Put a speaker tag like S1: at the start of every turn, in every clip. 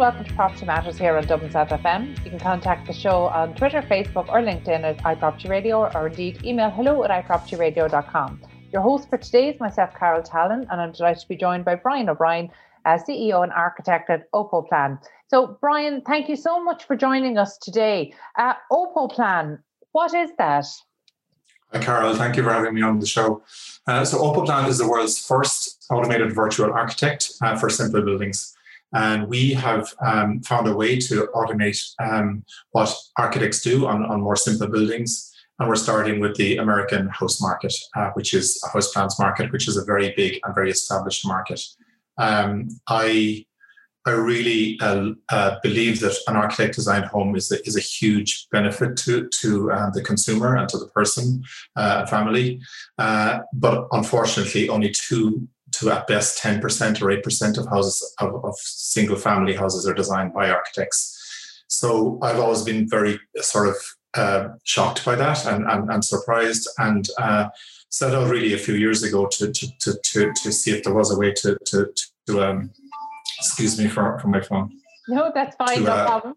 S1: welcome to Property Matters here on Dublin South FM. You can contact the show on Twitter, Facebook, or LinkedIn at iProperty Radio, or indeed email hello at iPropertyRadio.com. Your host for today is myself, Carol Tallon, and I'm delighted to be joined by Brian O'Brien, uh, CEO and architect at Opoplan. So, Brian, thank you so much for joining us today. Uh, Opoplan, what is that?
S2: Hi, Carol. Thank you for having me on the show. Uh, so, Opoplan is the world's first automated virtual architect uh, for simple buildings. And we have um, found a way to automate um, what architects do on, on more simple buildings. And we're starting with the American house market, uh, which is a house plans market, which is a very big and very established market. Um, I I really uh, uh, believe that an architect designed home is a, is a huge benefit to to uh, the consumer and to the person uh, and family. Uh, but unfortunately, only two to at best 10% or 8% of houses of, of single family houses are designed by architects. So I've always been very sort of uh, shocked by that and, and, and surprised and uh, set out really a few years ago to, to, to, to, to see if there was a way to, to, to um, excuse me for, for my phone.
S1: No, that's fine, to, no uh, problem.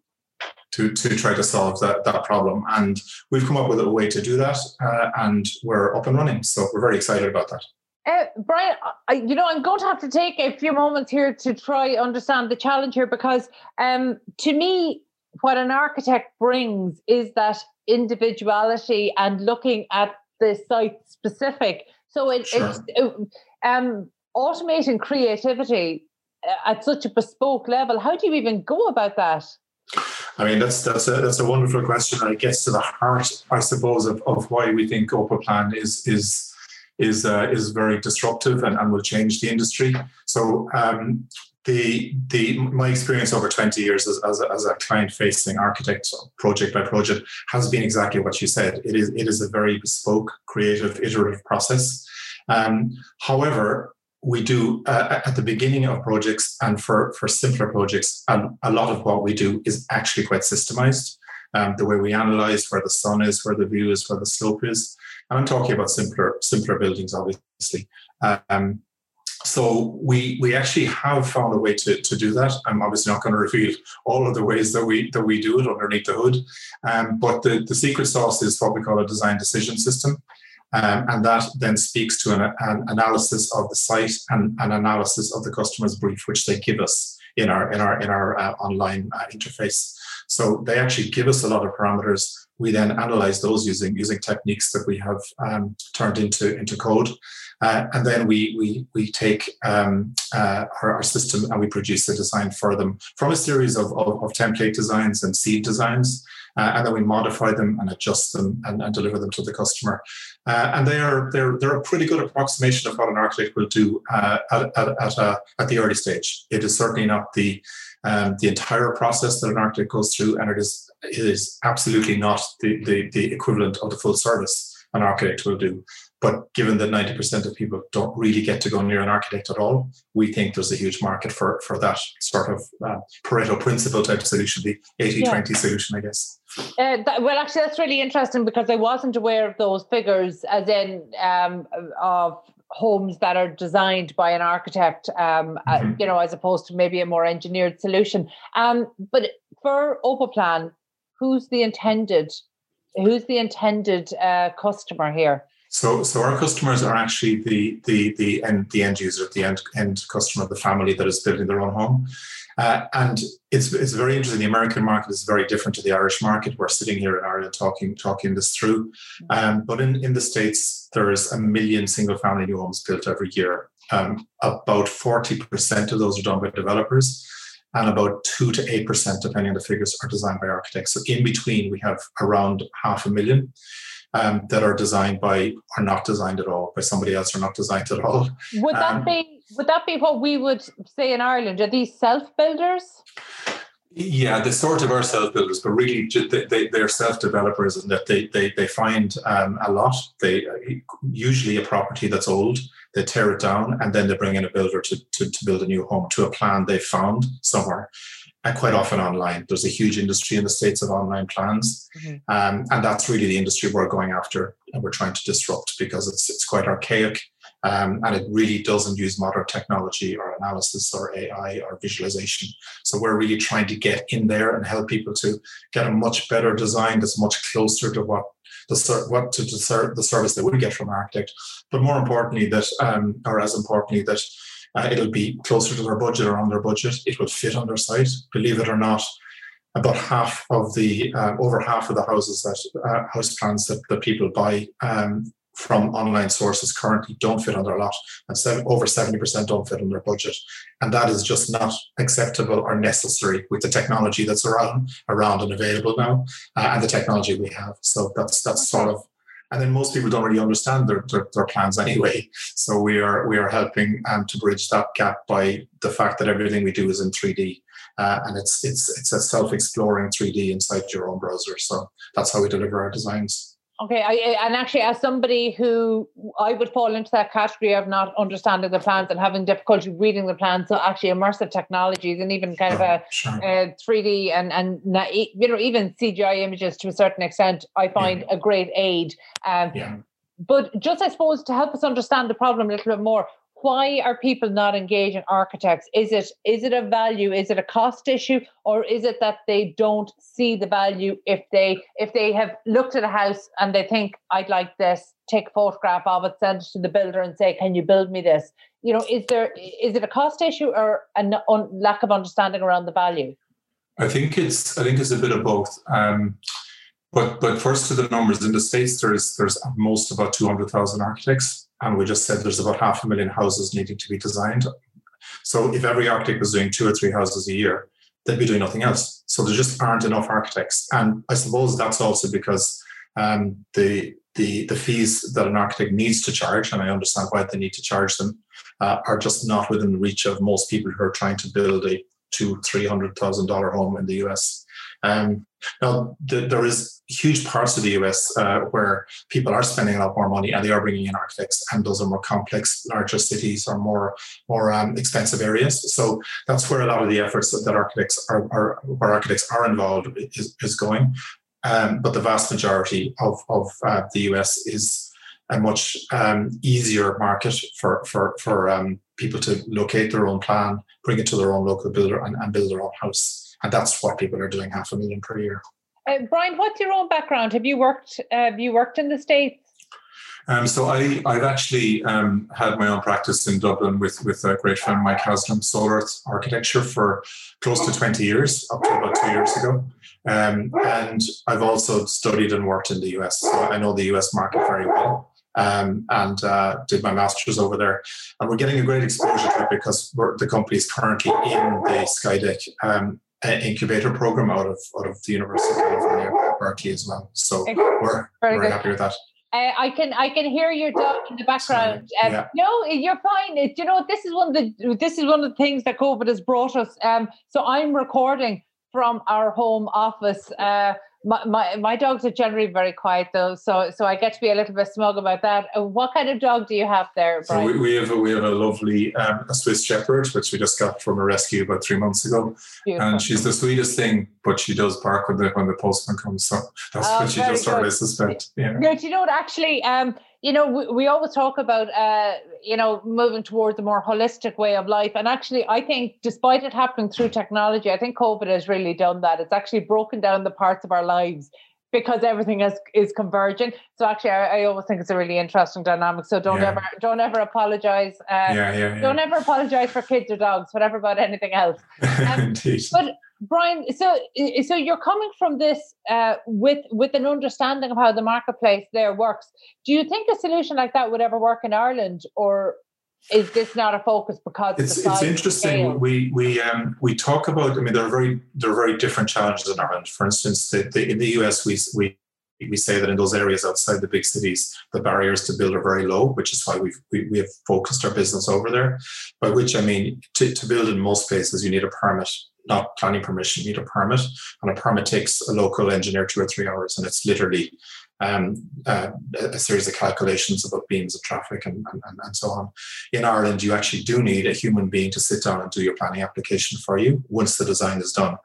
S2: To, to try to solve that, that problem. And we've come up with a way to do that uh, and we're up and running. So we're very excited about that.
S1: Uh, Brian, I, you know, I'm going to have to take a few moments here to try understand the challenge here because, um, to me, what an architect brings is that individuality and looking at the site specific. So it, sure. it's uh, um, automating creativity uh, at such a bespoke level. How do you even go about that?
S2: I mean, that's that's a that's a wonderful question. And it gets to the heart, I suppose, of, of why we think Opoplan is is is uh, is very disruptive and, and will change the industry. So um, the the my experience over 20 years as, as a, as a client facing architect project by project has been exactly what you said. It is it is a very bespoke creative iterative process. Um, however we do uh, at the beginning of projects and for for simpler projects um, a lot of what we do is actually quite systemized. Um, the way we analyze where the sun is where the view is where the slope is. And I'm talking about simpler simpler buildings, obviously. Um, so we we actually have found a way to, to do that. I'm obviously not going to reveal all of the ways that we that we do it underneath the hood, um, but the, the secret sauce is what we call a design decision system, um, and that then speaks to an, an analysis of the site and an analysis of the customer's brief, which they give us in our in our in our uh, online uh, interface. So they actually give us a lot of parameters we then analyze those using using techniques that we have um, turned into into code, uh, and then we we we take um, uh, our, our, system and we produce the design for them from a series of, of, of template designs and seed designs, uh, and then we modify them and adjust them and, and deliver them to the customer. Uh, and they are they're they're a pretty good approximation of what an architect will do uh, at at at, a, at the early stage. It is certainly not the um, the entire process that an architect goes through, and it is it is absolutely not the, the, the equivalent of the full service an architect will do. But given that 90% of people don't really get to go near an architect at all, we think there's a huge market for, for that sort of uh, Pareto principle type solution, the 80 yeah. 20 solution, I guess.
S1: Uh, that, well, actually, that's really interesting because I wasn't aware of those figures, as in um, of homes that are designed by an architect, um, uh, mm-hmm. uh, you know, as opposed to maybe a more engineered solution. Um, but for Opoplan, who's the intended who's the intended uh, customer here?
S2: So, so our customers are actually the the the end the end user, the end end customer, the family that is building their own home. Uh, and it's it's very interesting. The American market is very different to the Irish market. We're sitting here in Ireland talking talking this through. Um, but in, in the States, there's a million single family new homes built every year. Um, about 40% of those are done by developers and about 2 to 8%, depending on the figures, are designed by architects. So in between, we have around half a million um, that are designed by, are not designed at all, by somebody else, or not designed at all.
S1: Would that um, be would that be what we would say in Ireland? Are these self builders?
S2: Yeah, they sort of are self builders, but really they, they, are self developers and that they, they, they find um, a lot. They usually a property that's old they tear it down, and then they bring in a builder to, to, to build a new home to a plan they found somewhere. And quite often online. There's a huge industry in the States of online plans. Mm-hmm. Um, and that's really the industry we're going after and we're trying to disrupt because it's, it's quite archaic um, and it really doesn't use modern technology or analysis or AI or visualization. So we're really trying to get in there and help people to get a much better design that's much closer to what the what to the, the service they would get from an architect, but more importantly that, um, or as importantly that uh, it'll be closer to their budget or on their budget. It will fit on their site. Believe it or not, about half of the uh, over half of the houses that uh, house plans that, that people buy um, from online sources currently don't fit on their lot, and seven, over 70% don't fit on their budget. And that is just not acceptable or necessary with the technology that's around, around and available now, uh, and the technology we have. So that's that's sort of and then most people don't really understand their, their, their, plans anyway. So we are we are helping um, to bridge that gap by the fact that everything we do is in 3D, uh, and it's it's it's a self-exploring 3D inside your own browser. So that's how we deliver our designs.
S1: Okay, I, and actually, as somebody who I would fall into that category of not understanding the plans and having difficulty reading the plans, so actually immersive technologies and even kind of a, sure. a 3D and and you know even CGI images to a certain extent, I find yeah. a great aid. Um, yeah. But just I suppose to help us understand the problem a little bit more, why are people not engaging architects? Is it is it a value? Is it a cost issue? Or is it that they don't see the value if they if they have looked at a house and they think i'd like this take a photograph of it send it to the builder and say can you build me this you know is there is it a cost issue or a lack of understanding around the value?
S2: I think it's i think it's a bit of both. Um, but but first to the numbers in the states there's there's most about 200000 architects and we just said there's about half a million houses needing to be designed. So if every architect was doing two or three houses a year, they'd be doing nothing else. So there just aren't enough architects, and I suppose that's also because um, the the the fees that an architect needs to charge, and I understand why they need to charge them, uh, are just not within the reach of most people who are trying to build a two three hundred thousand dollar home in the US. Um, now, the, there is huge parts of the US uh, where people are spending a lot more money and they are bringing in architects, and those are more complex, larger cities or more more um, expensive areas. So that's where a lot of the efforts that, that architects are, are, where architects are involved is, is going. Um, but the vast majority of of uh, the US is a much um, easier market for for for um, people to locate their own plan, bring it to their own local builder, and, and build their own house and that's what people are doing half a million per year.
S1: Uh, Brian, what's your own background? Have you worked? Uh, have you worked in the states?
S2: Um, so I, I've actually um, had my own practice in Dublin with with a great friend Mike Haslam, Solearth Architecture, for close to 20 years, up to about two years ago. Um, and I've also studied and worked in the US, so I know the US market very well. Um, and uh, did my master's over there. And we're getting a great exposure to it because the company is currently in the Skydeck um, incubator program out of out of the University of California, Berkeley as well. So we're very, happy with that.
S1: Uh, I can I can hear your dog in the background. Um, yeah. No, you're fine. It, you know this is one of the this is one of the things that COVID has brought us. Um, so I'm recording from our home office. Uh, my, my, my dogs are generally very quiet though, so so I get to be a little bit smug about that. Uh, what kind of dog do you have there, Brian?
S2: So we, we have a, we have a lovely um, a Swiss Shepherd, which we just got from a rescue about three months ago, Beautiful. and she's the sweetest thing. But she does bark when the when the postman comes, so that's oh, what she just started to suspect. Yeah.
S1: No, you know what? Actually, um, you know, we, we always talk about, uh, you know, moving towards a more holistic way of life. And actually, I think despite it happening through technology, I think COVID has really done that. It's actually broken down the parts of our lives because everything is is converging. So actually, I, I, always think it's a really interesting dynamic. So don't yeah. ever don't ever apologize. Uh, yeah, yeah, yeah, Don't ever apologize for kids or dogs, whatever about anything else. Um, but Brian, so so you're coming from this uh, with with an understanding of how the marketplace there works. Do you think a solution like that would ever work in Ireland, or is this not a focus because
S2: it's, it's interesting? We we um, we talk about. I mean, there are very there are very different challenges in Ireland. For instance, the, the, in the US, we we we say that in those areas outside the big cities, the barriers to build are very low, which is why we've, we, we have focused our business over there. By which I mean, to, to build in most places, you need a permit not planning permission, you need a permit. And a permit takes a local engineer two or three hours. And it's literally um, uh, a series of calculations about beams of traffic and, and, and so on. In Ireland, you actually do need a human being to sit down and do your planning application for you once the design is done.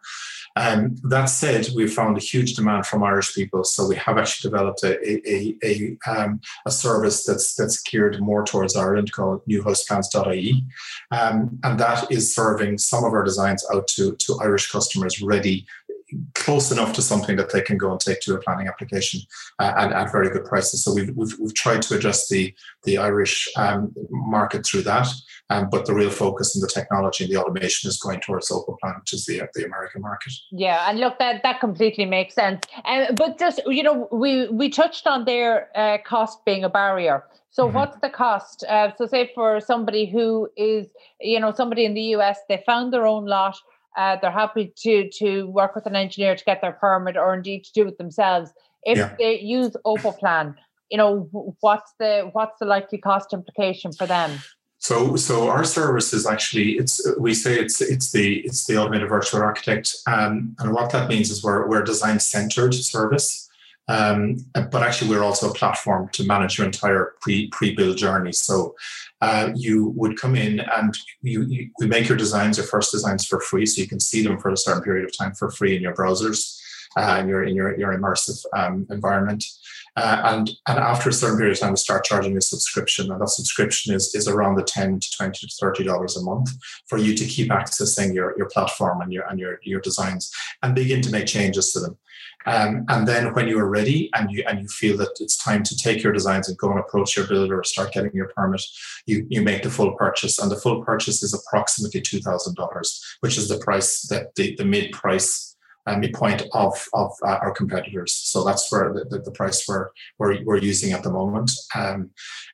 S2: Um, that said, we've found a huge demand from Irish people, so we have actually developed a a, a, um, a service that's that's geared more towards Ireland called newhouseplans.ie, um, and that is serving some of our designs out to to Irish customers ready close enough to something that they can go and take to a planning application uh, and at very good prices. So we've, we've, we've tried to adjust the, the Irish um, market through that, um, but the real focus in the technology and the automation is going towards Opoplan, which is the, the American market.
S1: Yeah, and look, that, that completely makes sense. Um, but just, you know, we, we touched on their uh, cost being a barrier. So mm-hmm. what's the cost? Uh, so say for somebody who is, you know, somebody in the US, they found their own lot, uh, they're happy to to work with an engineer to get their permit or indeed to do it themselves. If yeah. they use Opoplan, you know what's the what's the likely cost implication for them?
S2: So, so our service is actually it's we say it's it's the it's the automated virtual architect, um, and what that means is we're we're a design centered service. Um, but actually, we're also a platform to manage your entire pre pre build journey. So uh, you would come in and you, you, we make your designs, your first designs for free, so you can see them for a certain period of time for free in your browsers uh, and your in your your immersive um, environment. Uh, and and after a certain period of time, we start charging a subscription, and that subscription is is around the ten to twenty to thirty dollars a month for you to keep accessing your your platform and your and your your designs and begin to make changes to them. Um, and then when you are ready and you and you feel that it's time to take your designs and go and approach your builder or start getting your permit, you you make the full purchase. And the full purchase is approximately two thousand dollars, which is the price that the, the mid price uh, midpoint of of uh, our competitors. So that's where the, the, the, price we're, we're we're using at the moment. Um,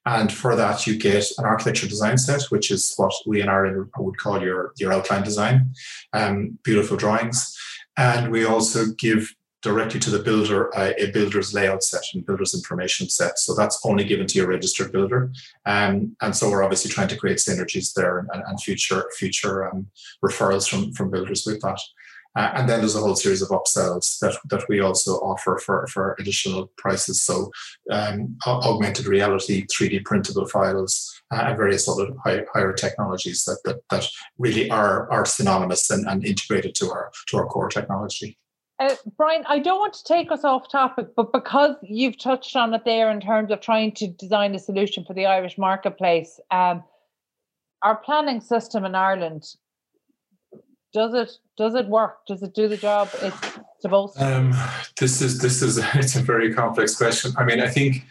S2: and for that, you get an architecture design set, which is what we in Ireland would call your your outline design, um, beautiful drawings. And we also give directly to the builder uh, a builder's layout set and builder's information set. So that's only given to your registered builder. Um, and so we're obviously trying to create synergies there and, and future future um, referrals from, from builders with that. Uh, and then there's a whole series of upsells that, that we also offer for, for additional prices. So um, augmented reality, 3D printable files, uh, and various other high, higher technologies that, that, that really are, are synonymous and, and integrated to our, to our core technology.
S1: Uh, Brian, I don't want to take us off topic, but because you've touched on it there in terms of trying to design a solution for the Irish marketplace, um, our planning system in Ireland does it does it work? Does it do the job it's supposed to? Um,
S2: this is this is it's a very complex question. I mean, I think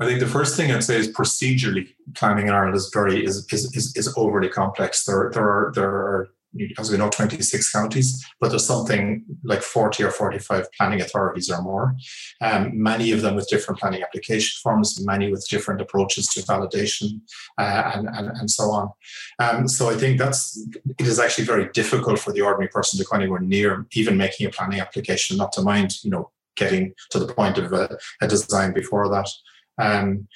S2: I think the first thing I'd say is procedurally planning in Ireland is very is is, is, is overly complex. There there are there are as we know, 26 counties, but there's something like 40 or 45 planning authorities or more. Um, many of them with different planning application forms, many with different approaches to validation, uh, and, and, and so on. Um, so I think that's it is actually very difficult for the ordinary person to go anywhere near even making a planning application, not to mind, you know, getting to the point of a, a design before that. Um,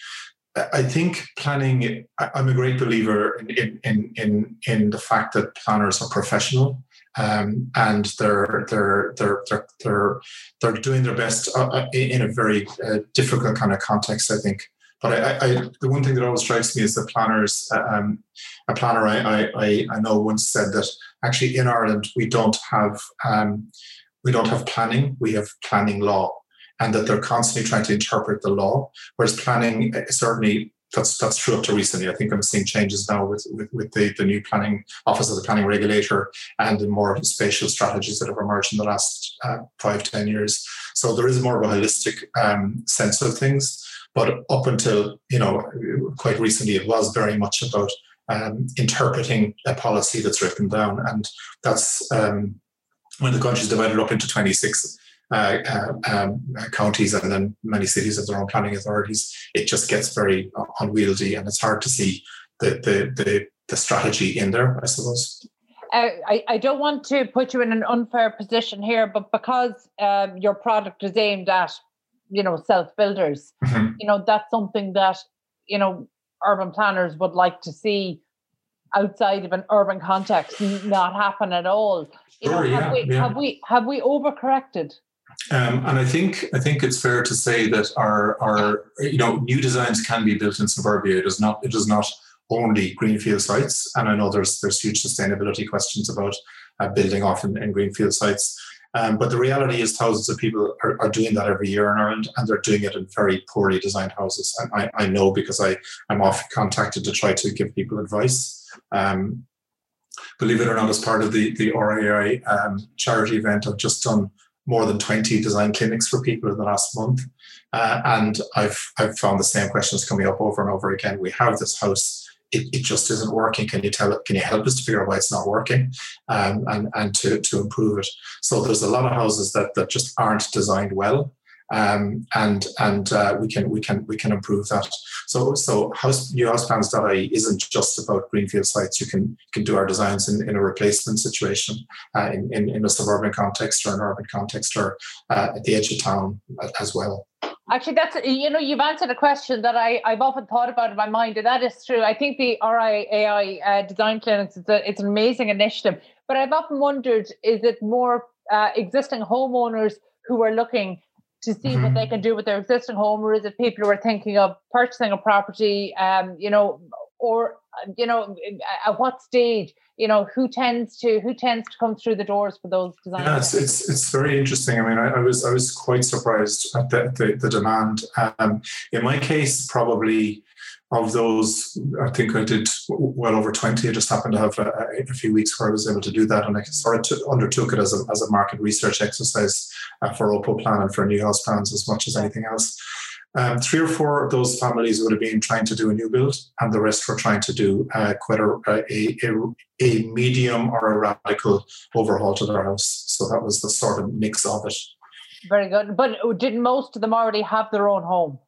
S2: I think planning. I'm a great believer in in in in the fact that planners are professional, um, and they're they're they're they're they're they're doing their best uh, uh in a very uh, difficult kind of context. I think. But I, I, the one thing that always strikes me is that planners. Uh, um, a planner I, I I know once said that actually in Ireland we don't have um, we don't have planning. We have planning law and that they're constantly trying to interpret the law. Whereas planning, eh, certainly, that's that's true up to recently. I think I'm seeing changes now with, with, with the, the new planning office of the planning regulator and the more spatial strategies that have emerged in the last uh, five ten years. So there is more of a holistic um, sense of things. But up until you know quite recently, it was very much about um, interpreting a policy that's written down, and that's um, when the country is divided up into 26 uh, uh, um, counties and then many cities have their own planning authorities, it just gets very unwieldy and it's hard to see the, the, the, the strategy in there, I suppose.
S1: Uh, I, I don't want to put you in an unfair position here, but because um, your product is aimed at, you know, self builders, mm-hmm. you know, that's something that, you know, urban planners would like to see outside of an urban context not happen at all. You know, have, yeah, we, yeah. have we have we overcorrected?
S2: Um, and I think I think it's fair to say that our our you know new designs can be built in suburbia. It is not it is not only greenfield sites. And I know there's there's huge sustainability questions about uh, building off in, in greenfield sites. Um, but the reality is, thousands of people are, are, doing that every year in Ireland, and they're doing it in very poorly designed houses. And I, I know because I am often contacted to try to give people advice. Um, believe it or not, as part of the the RIAI um, charity event, I've just done more than 20 design clinics for people in the last month. Uh, and I've, I've found the same questions coming up over and over again. We have this house it, it just isn't working. Can you tell it? Can you help us to figure out why it's not working, um, and and to to improve it? So there's a lot of houses that that just aren't designed well, um, and and uh, we can we can we can improve that. So so house newhouseplans.ie isn't just about greenfield sites. You can can do our designs in, in a replacement situation, uh, in, in, in a suburban context or an urban context or uh, at the edge of town as well.
S1: Actually, that's you know you've answered a question that I I've often thought about in my mind, and that is true. I think the RIAI uh, design clinics it's a, it's an amazing initiative, but I've often wondered is it more uh, existing homeowners who are looking to see mm-hmm. what they can do with their existing home, or is it people who are thinking of purchasing a property, um, you know, or you know, at what stage? you know who tends to who tends to come through the doors for those designs
S2: yes it's it's very interesting i mean i, I was i was quite surprised at the, the, the demand um, in my case probably of those i think i did well over 20 i just happened to have a, a few weeks where i was able to do that and i sort of undertook it as a, as a market research exercise uh, for Opoplan and for new house plans as much as anything else um, three or four of those families would have been trying to do a new build, and the rest were trying to do uh, quite a, a, a, medium or a radical overhaul to their house. So that was the sort of mix of it.
S1: Very good. But did most of them already have their own home?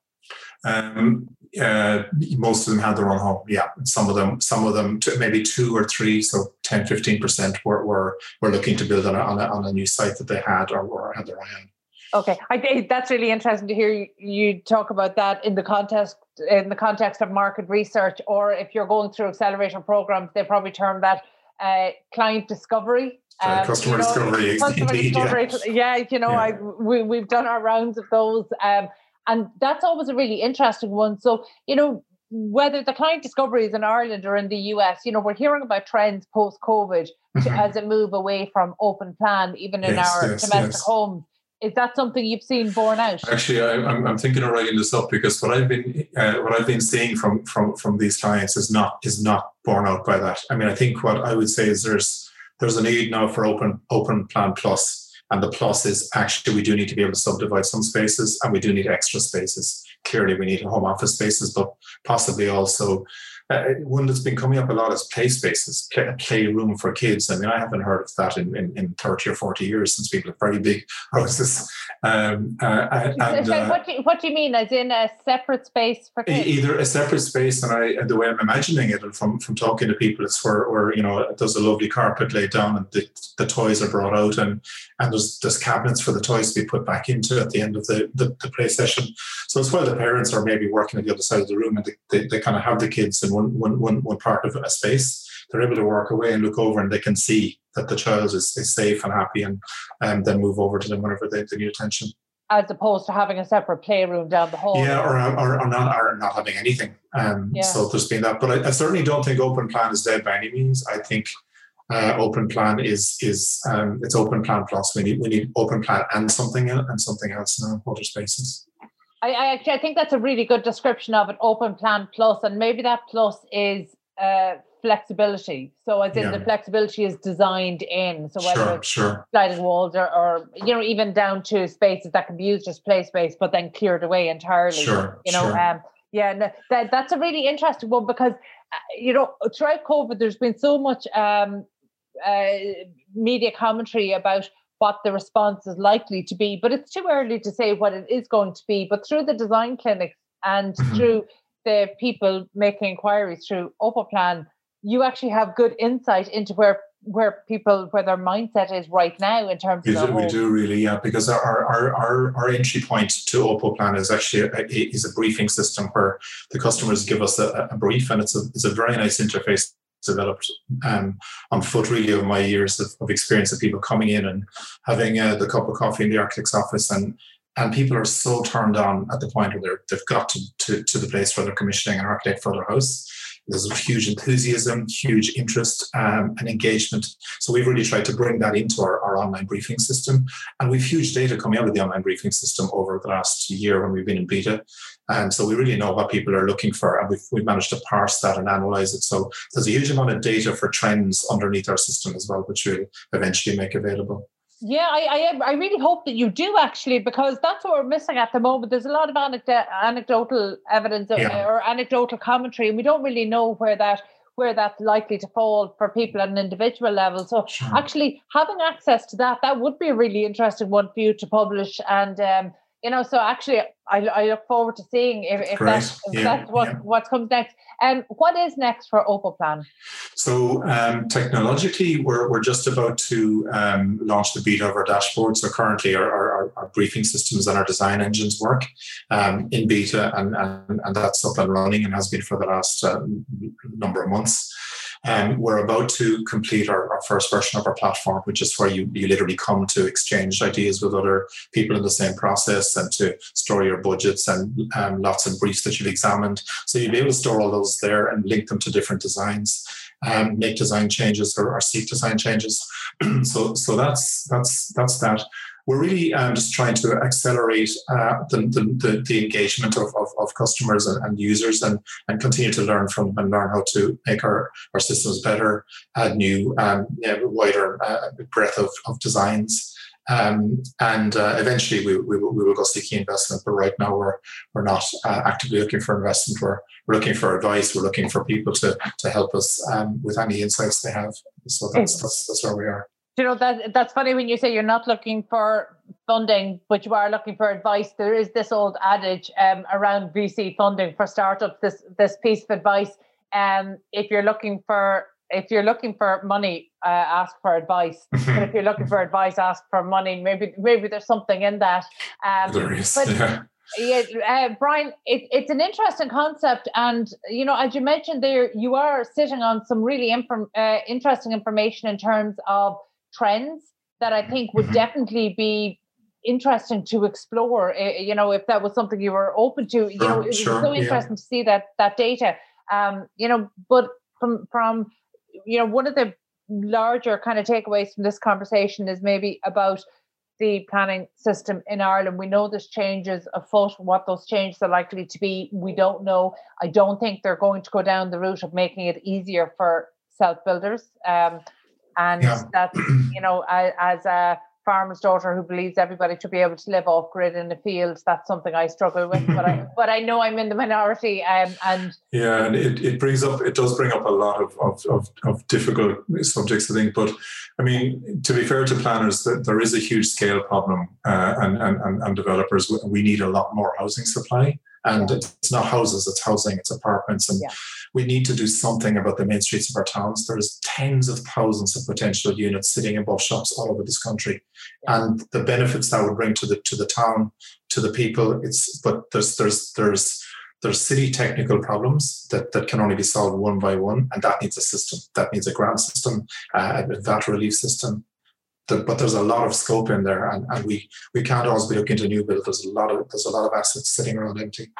S2: Um, uh, most of them had their own home. Yeah, some of them, some of them, maybe two or three, so 10, 15 percent were, were were looking to build on a, on a, on a new site that they had or were had their own.
S1: Okay, I, that's really interesting to hear you, talk about that in the context in the context of market research, or if you're going through accelerator programs, they probably term that uh, client discovery.
S2: Um, customer,
S1: you know,
S2: discovery, customer indeed,
S1: discovery. Yeah. yeah, you know, yeah. I we we've done our rounds of those, um, and that's always a really interesting one. So you know, whether the client discovery is in Ireland or in the US, you know, we're hearing about trends post COVID mm-hmm. as it move away from open plan, even in yes, our yes, domestic yes. homes is that something you've seen borne out?
S2: Actually, I, am I'm thinking of writing this up because what I've been uh, what I've been seeing from from from these clients is not is not borne out by that. I mean, I think what I would say is there's there's a need now for open open plan plus, and the plus is actually we do need to be able to subdivide some spaces, and we do need extra spaces. Clearly, we need home office spaces, but possibly also uh, one that's been coming up a lot is play spaces, play, playroom for kids. I mean, I haven't heard of that in, in, in 30 or 40 years since people have very big houses. Um, uh,
S1: and, uh, what, do you, what do you mean, as in a separate space for kids?
S2: Either a separate space, and I, the way I'm imagining it, and from, from talking to people, it's where, where you know there's a lovely carpet laid down, and the, the toys are brought out, and and there's there's cabinets for the toys to be put back into at the end of the, the, the play session. So it's while the parents are maybe working at the other side of the room, and they, they, they kind of have the kids in one, one, one, one part of a space, they're able to work away and look over and they can see that the child is, is safe and happy and um, then move over to them whenever they, they need attention.
S1: As opposed to having a separate playroom down the hall.
S2: Yeah, or, or, or not, or not having anything. Um, yeah. So there's been that. But I, I, certainly don't think open plan is dead by any means. I think uh, open plan is is um, it's open plan plus. We need we need open plan and something else, and something else in other spaces.
S1: I, I actually I think that's a really good description of an open plan plus, and maybe that plus is uh, flexibility. So as in yeah. the flexibility is designed in. So whether
S2: sure,
S1: it's
S2: sure.
S1: sliding walls or, or you know even down to spaces that can be used as play space, but then cleared away entirely.
S2: Sure,
S1: you know,
S2: sure.
S1: um, yeah, that that's a really interesting one because uh, you know throughout COVID, there's been so much um, uh, media commentary about what the response is likely to be. But it's too early to say what it is going to be. But through the design clinics and mm-hmm. through the people making inquiries through Opoplan, you actually have good insight into where where people where their mindset is right now in terms
S2: we
S1: of
S2: do, we do really yeah because our our our, our entry point to Opoplan is actually a, a, is a briefing system where the customers give us a, a brief and it's a it's a very nice interface developed um, on foot really of my years of, of, experience of people coming in and having uh, the cup of coffee in the architect's office and and people are so turned on at the point where they've got to, to, to the place where they're commissioning an architect for their house there's a huge enthusiasm, huge interest um, and engagement. So we've really tried to bring that into our, our online briefing system. And we've huge data coming out of the online briefing system over the last year when we've been in beta. And so we really know what people are looking for. And we've, we've managed to parse that and analyze it. So there's a huge amount of data for trends underneath our system as well, which we'll eventually make available.
S1: Yeah, I, I I really hope that you do actually, because that's what we're missing at the moment. There's a lot of anecdote, anecdotal evidence yeah. or anecdotal commentary, and we don't really know where that where that's likely to fall for people at an individual level. So sure. actually having access to that, that would be a really interesting one for you to publish and um, you know, so actually, I, I look forward to seeing if, if, that's, if yeah, that's what yeah. what comes next. And um, what is next for Opoplan?
S2: So um, technologically, we're, we're just about to um, launch the beta of our dashboard. So currently, our, our, our briefing systems and our design engines work um, in beta, and, and, and that's up and running and has been for the last uh, number of months. Um, we're about to complete our, our, first version of our platform, which is where you, you literally come to exchange ideas with other people in the same process and to store your budgets and um, lots of briefs that you've examined. So you'll be able to store all those there and link them to different designs. Um, make design changes or, or seek design changes. so, so that's that's that's that we're really um, just trying to accelerate uh, the, the, the, engagement of, of, of customers and, and, users and, and continue to learn from and learn how to make our, our systems better, add new, um, yeah, wider uh, breadth of, of designs. Um, and uh, eventually we, we, we, will go seeking investment. But right now we're we're not uh, actively looking for investment. We're we're looking for advice. We're looking for people to to help us um, with any insights they have. So that's, that's that's where we are
S1: you know that that's funny when you say you're not looking for funding, but you are looking for advice. There is this old adage um, around VC funding for startups. This this piece of advice. Um, if you're looking for if you're looking for money, uh, ask for advice. but if you're looking for advice, ask for money. Maybe maybe there's something in that. Um, there is. But, yeah. Yeah, uh, Brian, it, it's an interesting concept, and you know, as you mentioned there, you are sitting on some really inform, uh, interesting information in terms of trends that I think would mm-hmm. definitely be interesting to explore. Eh, you know, if that was something you were open to, you know, it was sure, so interesting yeah. to see that that data. Um, you know, but from from you know, one of the larger kind of takeaways from this conversation is maybe about the planning system in Ireland. We know there's changes afoot. What those changes are likely to be, we don't know. I don't think they're going to go down the route of making it easier for self builders. Um, and yeah. that's you know as a farmer's daughter who believes everybody should be able to live off grid in the fields that's something i struggle with but i but i know i'm in the minority um, and
S2: yeah and it, it brings up it does bring up a lot of, of, of, of difficult subjects i think but i mean to be fair to planners there is a huge scale problem uh, and, and and developers we need a lot more housing supply and yeah. it's not houses it's housing it's apartments and yeah. we need to do something about the main streets of our towns there's tens of thousands of potential units sitting above shops all over this country yeah. and the benefits that would bring to the to the town to the people it's but there's there's there's there's city technical problems that, that can only be solved one by one, and that needs a system. That needs a grant system, uh, a VAT relief system, but there's a lot of scope in there, and, and we we can't always be looking to new build. There's a lot of there's a lot of assets sitting around empty.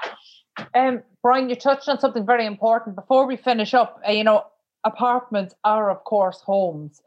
S1: Um, Brian, you touched on something very important. Before we finish up, uh, you know, apartments are of course homes,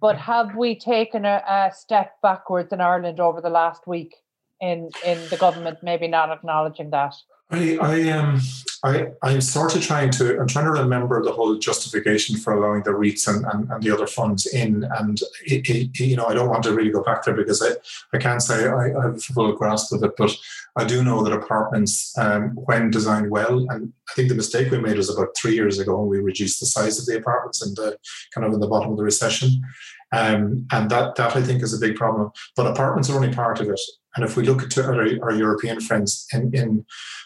S1: but have we taken a, a step backwards in Ireland over the last week in in the government maybe not acknowledging that?
S2: I, I um I I'm sort of trying to I'm trying to remember the whole justification for allowing the REITs and, and, and the other funds in. And it, it, you know I don't want to really go back there because I, I can't say I, I have a full grasp of it but I do know that apartments um, when designed well and I think the mistake we made was about three years ago when we reduced the size of the apartments and the kind of in the bottom of the recession um, and that that I think is a big problem but apartments are only part of it and if we look at our, our European friends in, in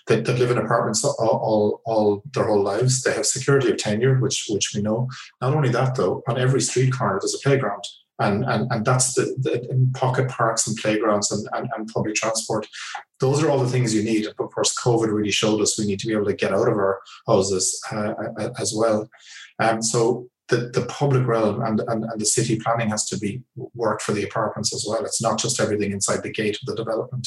S2: that, that, live in apartments all, all, all, their whole lives, they have security of tenure, which which we know. Not only that, though, on every street corner there's a playground, and and, and that's the, the pocket parks and playgrounds and, and, and public transport. Those are all the things you need. Of course, COVID really showed us we need to be able to get out of our houses uh, as well. Um, so the, the public realm and, and, and the city planning has to be worked for the apartments as well. It's not just everything inside the gate of the development.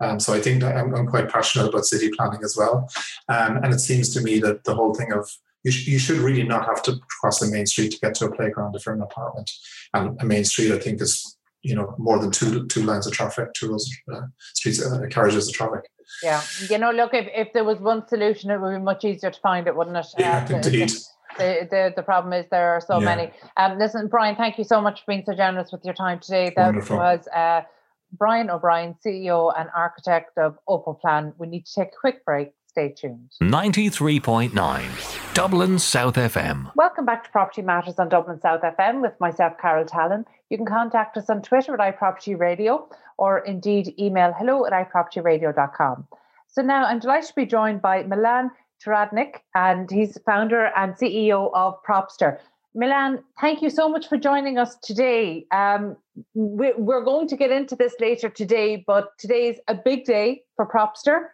S2: Um, so I think I'm, I'm, quite passionate about city planning as well. Um, and it seems to me that the whole thing of you, sh- you should really not have to cross the main street to get to a playground if you're an apartment. And a main street, I think, is you know more than two two lines of traffic, two rows uh, streets, uh, carriages of traffic.
S1: Yeah, you know, look, if, if there was one solution, it would be much easier to find it, wouldn't it?
S2: Yeah, uh, indeed.
S1: The, the, the problem is there are so yeah. many. Um, listen, Brian, thank you so much for being so generous with your time today. That Wonderful. was uh, Brian O'Brien, CEO and architect of Opoplan. We need to take a quick break. Stay tuned.
S3: 93.9 Dublin South FM.
S1: Welcome back to Property Matters on Dublin South FM with myself, Carol Tallon. You can contact us on Twitter at iProperty Radio or indeed email hello at iPropertyRadio.com. So now I'm delighted to be joined by Milan Zahradnik, and he's founder and CEO of Propster. Milan, thank you so much for joining us today. Um, we, we're going to get into this later today, but today is a big day for Propster.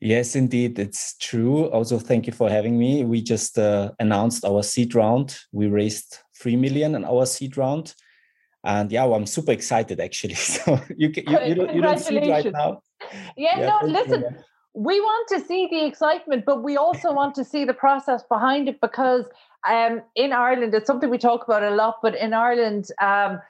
S4: Yes, indeed, it's true. Also, thank you for having me. We just uh, announced our seed round. We raised three million in our seed round, and yeah, well, I'm super excited actually. So you you, you, don't, you don't see it right now.
S1: Yeah, yeah no, listen. We want to see the excitement, but we also want to see the process behind it because um, in Ireland, it's something we talk about a lot. But in Ireland, um,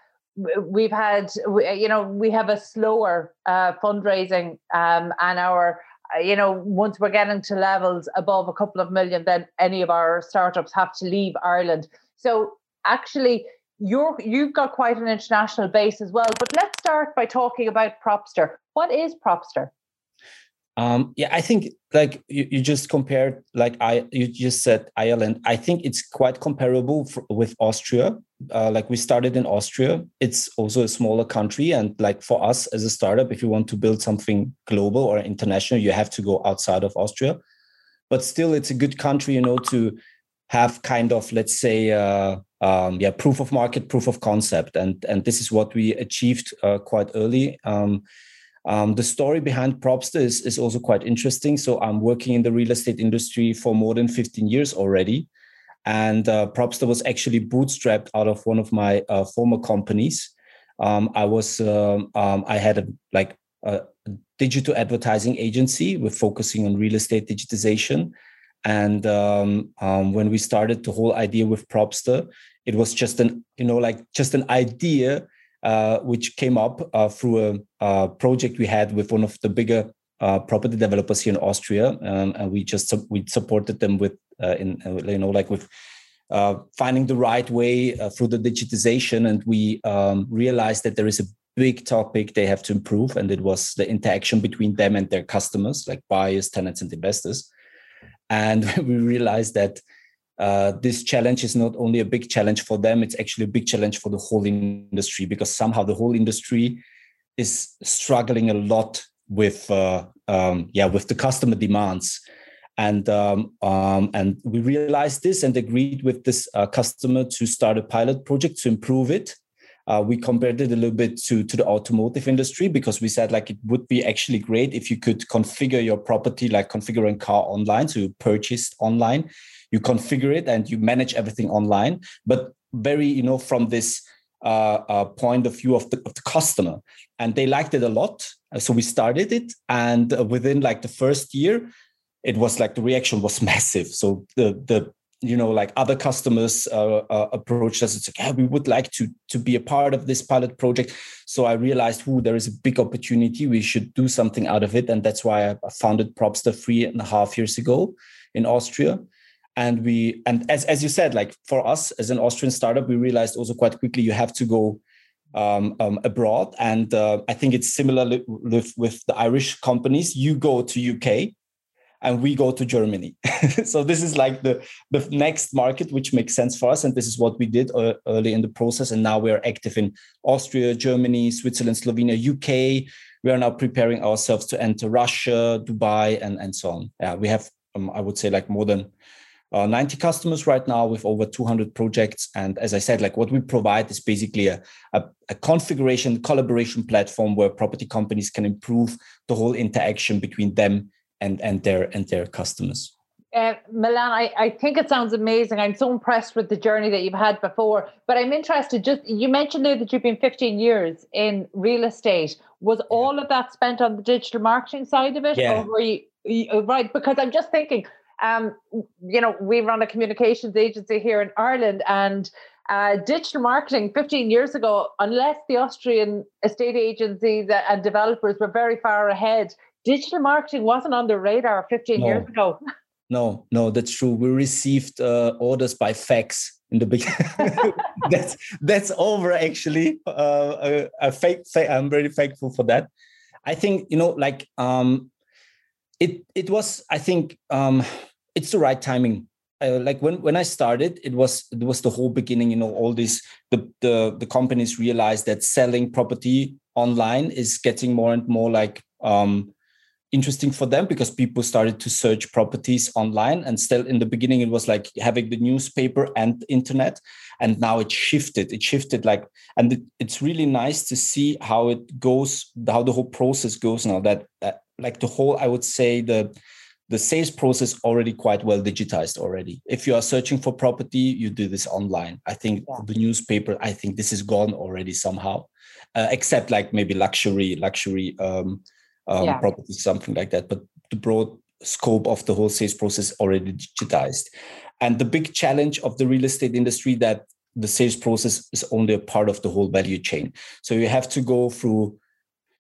S1: we've had, you know, we have a slower uh, fundraising, um, and our uh, you know, once we're getting to levels above a couple of million, then any of our startups have to leave Ireland. So actually, you're you've got quite an international base as well. But let's start by talking about Propster. What is Propster?
S4: Um, yeah, I think like you, you just compared, like I you just said Ireland. I think it's quite comparable for, with Austria. Uh, like we started in Austria. It's also a smaller country, and like for us as a startup, if you want to build something global or international, you have to go outside of Austria. But still, it's a good country, you know, to have kind of let's say uh, um, yeah proof of market, proof of concept, and and this is what we achieved uh, quite early. Um, um, the story behind Propster is, is also quite interesting. So I'm working in the real estate industry for more than 15 years already. And uh, Propster was actually bootstrapped out of one of my uh, former companies. Um, I was um, um I had a like a digital advertising agency with focusing on real estate digitization. And um, um, when we started the whole idea with Propster, it was just an you know like just an idea uh, which came up uh, through a, a, project we had with one of the bigger uh, property developers here in Austria, um, and we just we supported them with uh, in uh, you know like with finding the right way through the digitization, and we um, realized that there is a big topic they have to improve, and it was the interaction between them and their customers, like buyers, tenants, and investors. And we realized that uh, this challenge is not only a big challenge for them, it's actually a big challenge for the whole industry because somehow the whole industry is struggling a lot with uh, um, yeah with the customer demands. And um, um, and we realized this and agreed with this uh, customer to start a pilot project to improve it uh, we compared it a little bit to to the automotive industry because we said like it would be actually great if you could configure your property like configuring car online. So you purchase online you configure it and you manage everything online. But very you know from this uh, uh, point of view of the, of the, customer. And they liked it a lot. So we started it and uh, within like the first year it was like the reaction was massive. So the the you know like other customers uh, uh, approached us and said yeah we would like to to be a part of this pilot project. So i realized who there is a big opportunity. We should do something out of it. And that's why i founded propster three and a half years ago in austria. And we and as, as you said like for us as an austrian startup we realized also quite quickly you have to go um, um, abroad. And uh, i think it's similar with, with the irish companies. You go to uk and we go to germany. So this is like the the next market which makes sense for us and this is what we did uh, early in the process and now we are active in austria germany switzerland slovenia uk we are now preparing ourselves to enter russia dubai and and so on. Yeah we have um, i would say like more than uh, 90 customers right now with over 200 projects. And as I said, like what we provide is basically a, a, a, configuration collaboration platform where property companies can improve the whole interaction between them and, and their and their customers.
S1: Uh, Milan, I, I think it sounds amazing. I'm so impressed with the journey that you've had before. But I'm interested, just you mentioned there that you've been 15 years in real estate. Was all of that spent on the digital marketing side of it?
S4: Yeah.
S1: Or were you, you uh, right? Because I'm just thinking, um, you know, we run a communications agency here in Ireland and uh, digital marketing 15 years ago, unless the Austrian estate agencies and developers were very far ahead, digital marketing wasn't on the radar 15
S4: No.
S1: years ago.
S4: No, no, that's true. We received uh, orders by fax in the beginning. that's that's over actually. Uh, a fake, fake. I'm very thankful for that. I think you know, like um, it it was. I think um, it's the right timing. Uh, like when when I started, it was it was the whole beginning. You know, all these the the the companies realized that selling property online is getting more and more like um, interesting for them because people started to search properties online and still in the beginning it was like having the newspaper and internet and now it shifted. It shifted like and it, it's really nice to see how it goes how the whole process goes now that, that like the whole i would say the the sales process already quite well digitized already. If you are searching for property you do this online. I think
S1: Yeah.
S4: the newspaper i think this is gone already somehow uh, except like maybe luxury luxury um, um,
S1: Yeah.
S4: property, something like that. But the broad scope of the whole sales process already digitized. And the big challenge of the real estate industry that the sales process is only a part of the whole value chain. So you have to go through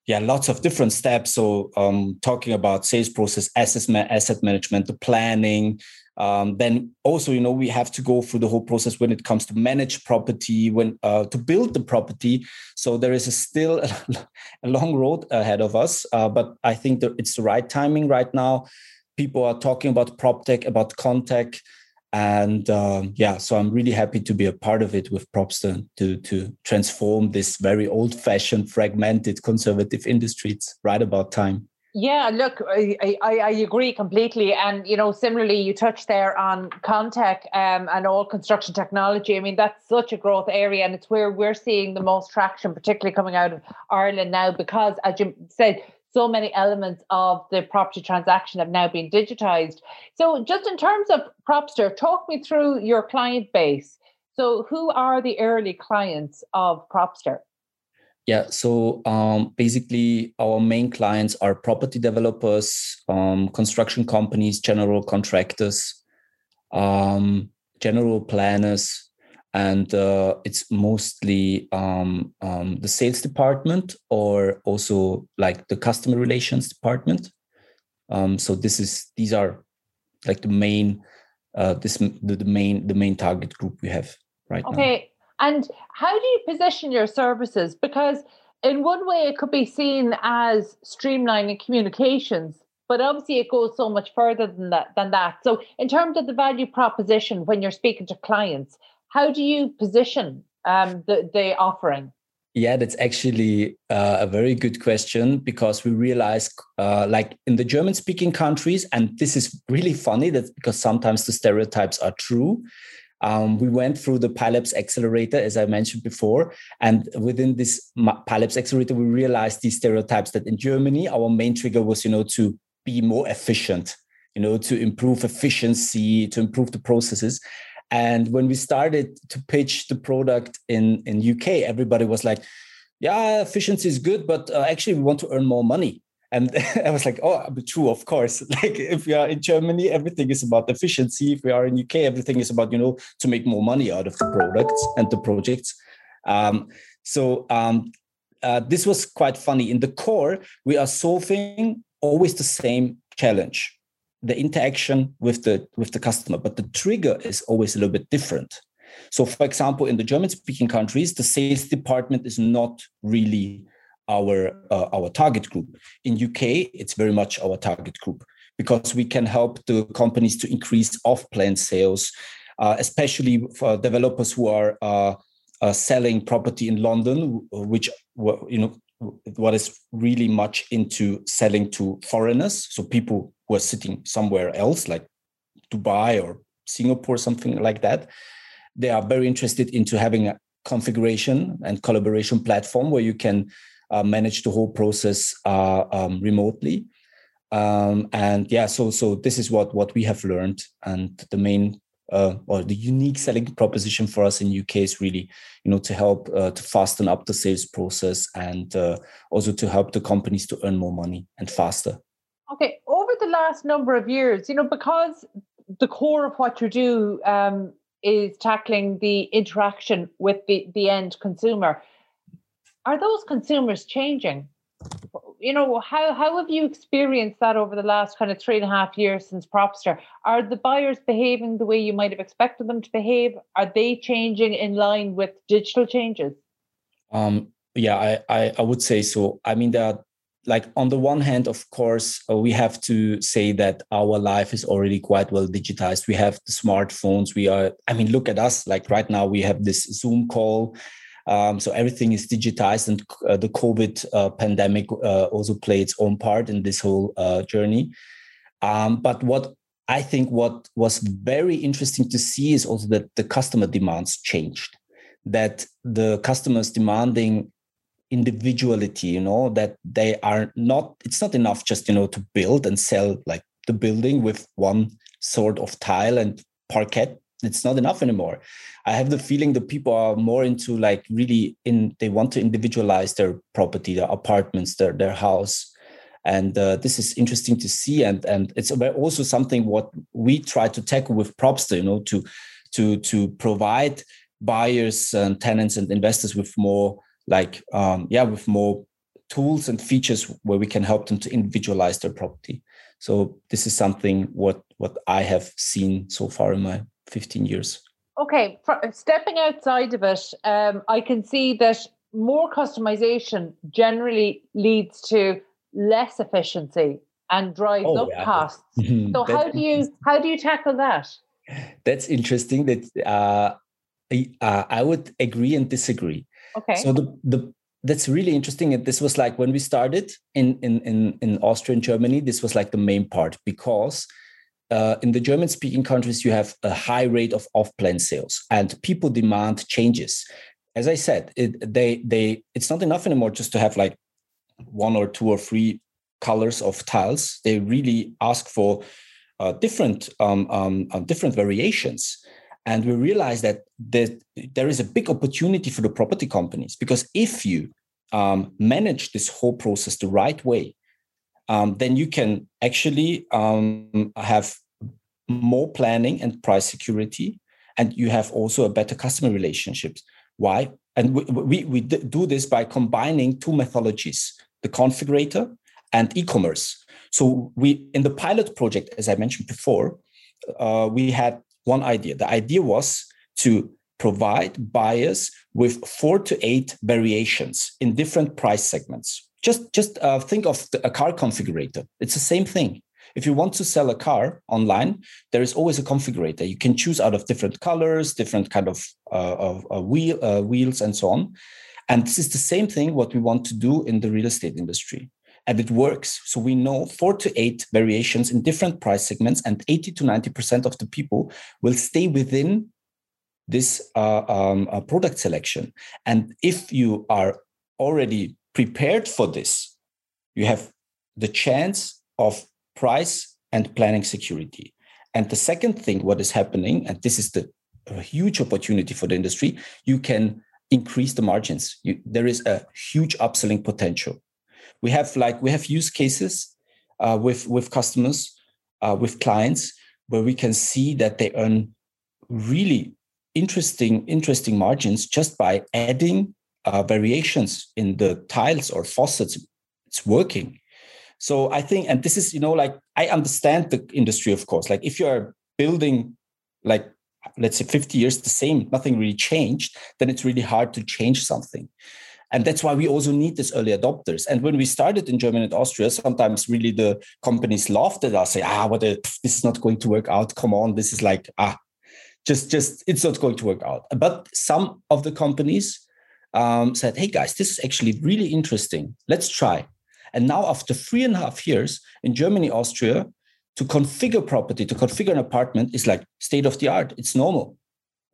S4: yeah lots of different steps so um, talking about sales process asset, asset management the planning um, then also you know we have to go through the whole process when it comes to manage property when uh, to build the property. So there is a still a long road ahead of us uh, but i think that it's the right timing right now. People are talking about prop tech about contech and um, yeah so i'm really happy to be a part of it with propster to to transform this very old fashioned fragmented conservative industry it's right about time
S1: Yeah, look, I, I, I agree completely. And, you know, similarly, you touched there on Contech um, and all construction technology. I mean, that's such a growth area and it's where we're seeing the most traction, particularly coming out of Ireland now, because as you said, so many elements of the property transaction have now been digitized. So, just in terms of Propster, talk me through your client base. So, who are the early clients of Propster?
S4: Yeah, so um, basically, our main clients are property developers, um, construction companies, general contractors, um, general planners, and uh, it's mostly um, um, the sales department or also like the customer relations department. Um, so this is these are like the main uh, this the, the main the main target group we have right now.
S1: Okay. And how do you position your services? Because in one way, it could be seen as streamlining communications, but obviously it goes so much further than that. Than that. So, in terms of the value proposition, when you're speaking to clients, how do you position um, the the offering?
S4: Yeah, that's actually uh, a very good question because we realize, uh, like in the German speaking countries, and this is really funny that because sometimes the stereotypes are true. Um, we went through the Pi Labs accelerator, as I mentioned before. And within this Pi Labs accelerator, we realized these stereotypes that in Germany, our main trigger was, you know, to be more efficient, you know, to improve efficiency, to improve the processes. And when we started to pitch the product in, in UK, everybody was like, yeah, efficiency is good, but uh, actually we want to earn more money. And I was like, oh, true, of course. Like if we are in Germany, everything is about efficiency. If we are in UK, everything is about, you know, to make more money out of the products and the projects. Um, so um, uh, this was quite funny. In the core, we are solving always the same challenge, the interaction with the with the customer, but the trigger is always a little bit different. So, for example, in the German-speaking countries, the sales department is not really our uh, our target group. In UK, it's very much our target group because we can help the companies to increase off-plan sales, uh, especially for developers who are uh, uh, selling property in London, which you know what is really much into selling to foreigners, so people who are sitting somewhere else, like Dubai or Singapore, something like that. They are very interested into having a configuration and collaboration platform where you can manage the whole process uh, um, remotely. Um, and yeah, so so this is what what we have learned, and the main uh, or the unique selling proposition for us in UK is really, you know, to help uh, to fasten up the sales process and uh, also to help the companies to earn more money and faster.
S1: Okay, over the last number of years, you know, because the core of what you do um, is tackling the interaction with the, the end consumer. Are those consumers changing? You know, how, how have you experienced that over the last kind of three and a half years since Propster? Are the buyers behaving the way you might have expected them to behave? Are they changing in line with digital changes?
S4: Um, yeah, I, I, I would say so. I mean, are like on the one hand of course uh, we have to say that our life is already quite well digitized we have the smartphones we are i mean look at us like right now we have this zoom call um, so everything is digitized and uh, the covid uh, pandemic uh, also played its own part in this whole uh, journey. Um, but what i think what was very interesting to see is also that the customer demands changed that the customers demanding individuality you know that they are not it's not enough just you know to build and sell like the building with one sort of tile and parquet it's not enough anymore. I have the feeling that people are more into like really in they want to individualize their property their apartments their their house. And uh, this is interesting to see. And and it's also something what we try to tackle with propster you know to to to provide buyers and tenants and investors with more like um, yeah with more tools and features where we can help them to individualize their property. So this is something what what i have seen so far in my 15 years
S1: okay stepping outside of it um, i can see that more customization generally leads to less efficiency and drives oh, up yeah. costs so how do you how do you tackle that
S4: that's interesting that uh, I, uh, I would agree and disagree
S1: Okay.
S4: So the the that's really interesting. And this was like when we started in in in, in Austria and Germany, this was like the main part because uh, in the German speaking countries, you have a high rate of off plan sales and people demand changes. As I said, it, they they it's not enough anymore just to have like one or two or three colors of tiles. They really ask for uh, different um, um, uh, different variations. And we realized that there is a big opportunity for the property companies because if you um, manage this whole process the right way, um, then you can actually um, have more planning and price security, and you have also a better customer relationships. Why? And we, we, we do this by combining two methodologies: the configurator and e-commerce. So we in the pilot project, as I mentioned before, uh, we had one idea. The idea was to provide buyers with four to eight variations in different price segments. Just, just uh, think of the, a car configurator. It's the same thing. If you want to sell a car online, there is always a configurator. You can choose out of different colors, different kind of, uh, of uh, wheel, uh, wheels, and so on. And this is the same thing what we want to do in the real estate industry and it works. So we know four to eight variations in different price segments, and 80 to 90% of the people will stay within this uh, um, uh, product selection. And if you are already prepared for this, you have the chance of price and planning security. And the second thing, what is happening, and this is the huge opportunity for the industry, you can increase the margins. You, there is a huge upselling potential we have like we have use cases uh, with with customers uh, with clients where we can see that they earn really interesting interesting margins just by adding uh, variations in the tiles or faucets it's working so i think and this is you know like i understand the industry of course like if you're building like let's say 50 years the same nothing really changed then it's really hard to change something and that's why we also need these early adopters. And when we started in Germany and Austria, sometimes really the companies laughed at us, say, ah, what a, this is not going to work out. Come on, this is like, ah, just, just, it's not going to work out. But some of the companies um, said, hey guys, this is actually really interesting. Let's try. And now after three and a half years in Germany, Austria, to configure property, to configure an apartment is like state of the art. It's normal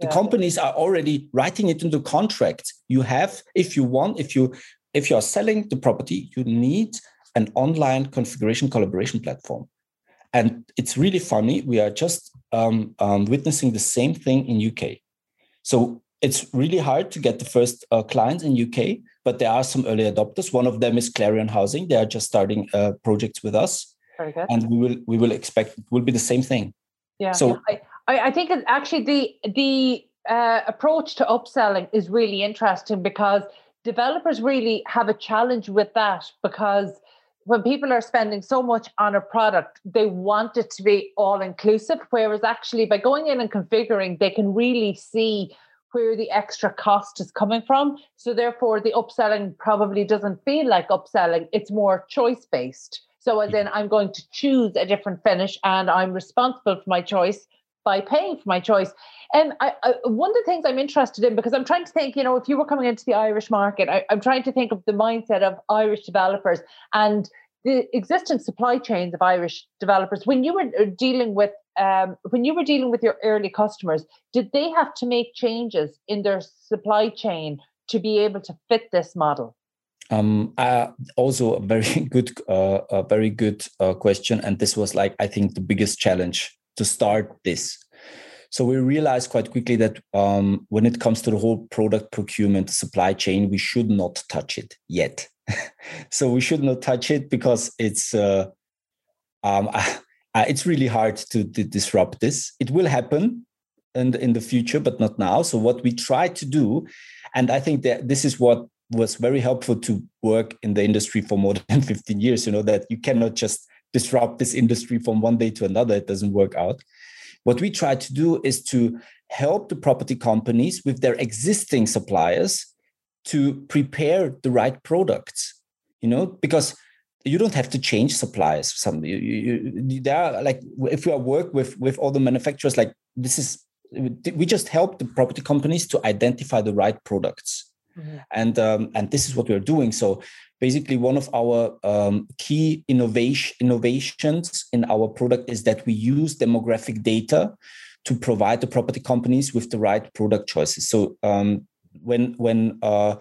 S4: the companies are already writing it into contracts you have if you want if you if you are selling the property you need an online configuration collaboration platform. And it's really funny. We are just um, um, witnessing the same thing in UK. So it's really hard to get the first uh, clients in UK, but there are some early adopters. One of them is Clarion Housing. They are just starting uh, projects with us,
S1: Very good.
S4: and we will we will expect it will be the same thing.
S1: Yeah.
S4: So-
S1: I, I I think actually the the uh, approach to upselling is really interesting because developers really have a challenge with that because when people are spending so much on a product, they want it to be all inclusive. Whereas actually by going in and configuring, they can really see where the extra cost is coming from. So therefore the upselling probably doesn't feel like upselling. It's more choice based. So as in I'm going to choose a different finish and I'm responsible for my choice by paying for my choice. And I, I, one of the things I'm interested in, because I'm trying to think, you know, if you were coming into the Irish market, I, I'm trying to think of the mindset of Irish developers and the existing supply chains of Irish developers. When you were uh, dealing with, um, when you were dealing with your early customers, did they have to make changes in their supply chain to be able to fit this model?
S4: Um, uh, also a very good, uh, a very good uh, question, and this was like I think the biggest challenge to start this. So we realized quite quickly that um, when it comes to the whole product procurement supply chain, we should not touch it yet. so we should not touch it because it's uh, um, uh, it's really hard to, to disrupt this. It will happen in in the future, but not now. So what we try to do, and I think that this is what was very helpful to work in the industry for more than 15 years. You know that you cannot just disrupt this industry from one day to another. It doesn't work out. What we try to do is to help the property companies with their existing suppliers to prepare the right products. You know, because you don't have to change suppliers. Some you, you, there are like if you work with with all the manufacturers, like this is we just help the property companies to identify the right products. Mm-hmm. And um, and this is what we're doing. So basically, one of our um, key innovation innovations in our product is that we use demographic data to provide the property companies with the right product choices. So um, when when uh,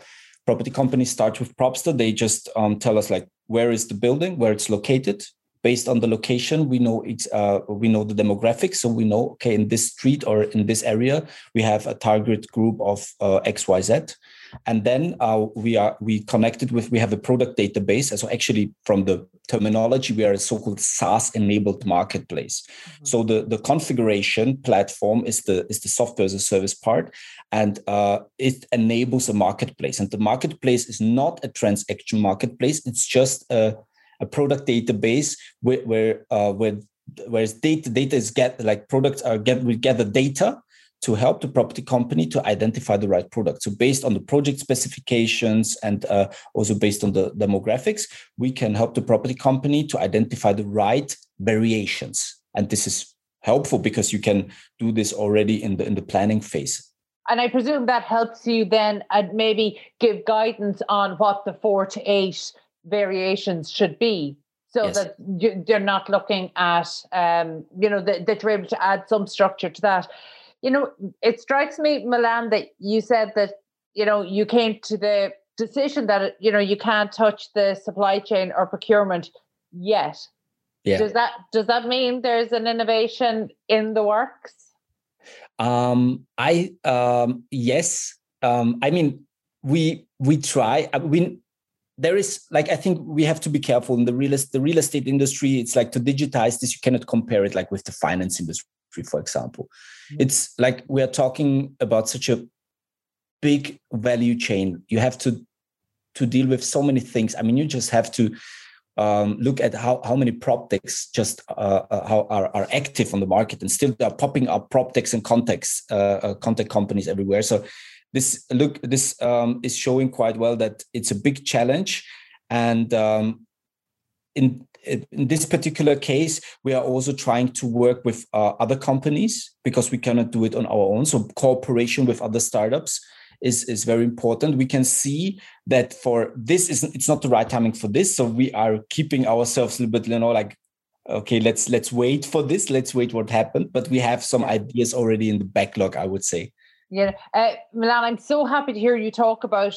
S4: property companies start with Propster, they just um, tell us like where is the building, where it's located. Based on the location, we know it's uh, we know the demographics, so we know okay in this street or in this area we have a target group of uh, X Y Z and then uh, we are we connected with we have a product database. So actually from the terminology we are a so-called saas enabled marketplace. Mm-hmm. so the the configuration platform is the is the software as a service part and uh, it enables a marketplace. And the marketplace is not a transaction marketplace. It's just a, a product database where where uh, where whereas data data is get like products are get we gather data to help the property company to identify the right product. So, based on the project specifications and uh, also based on the demographics, we can help the property company to identify the right variations. And this is helpful because you can do this already in the in the planning phase.
S1: And I presume that helps you then and maybe give guidance on what the four to eight variations should be so yes. that you, they're not looking at um, you know that, that you're able to add some structure to that you know, it strikes me, Milan, that you said that, you know, you came to the decision that, you know, you can't touch the supply chain or procurement yet. Yeah. Does that does that mean there's an innovation in the works?
S4: Um, I um, yes. Um, I mean, we we try. I mean, there is like I think we have to be careful in the real the real estate industry. It's like to digitize this, you cannot compare it like with the finance industry for example. Mm-hmm. It's like we are talking about such a big value chain. You have to to deal with so many things. I mean, you just have to um, look at how, how many prop techs just uh, uh, how are, are active on the market and still they are popping up prop techs and contechs uh, uh, contech companies everywhere. So this look this um, is showing quite well that it's a big challenge and um, in in this particular case, we are also trying to work with uh, other companies because we cannot do it on our own. So cooperation with other startups is is very important. We can see that for this is it's not the right timing for this. So we are keeping ourselves a little bit, you know, like okay, let's let's wait for this. Let's wait what happened. But we have some ideas already in the backlog, I would say.
S1: Yeah, uh, Milan, I'm so happy to hear you talk about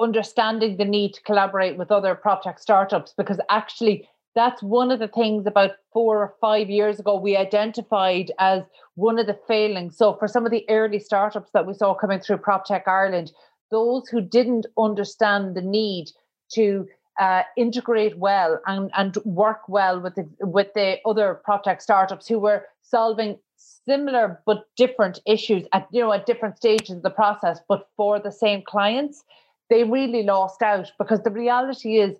S1: understanding the need to collaborate with other prop tech startups because actually that's one of the things about four or five years ago we identified as one of the failings. So for some of the early startups that we saw coming through PropTech Ireland, those who didn't understand the need to uh, integrate well and, and work well with the, with the other PropTech startups who were solving similar but different issues at you know at different stages of the process, but for the same clients, they really lost out because the reality is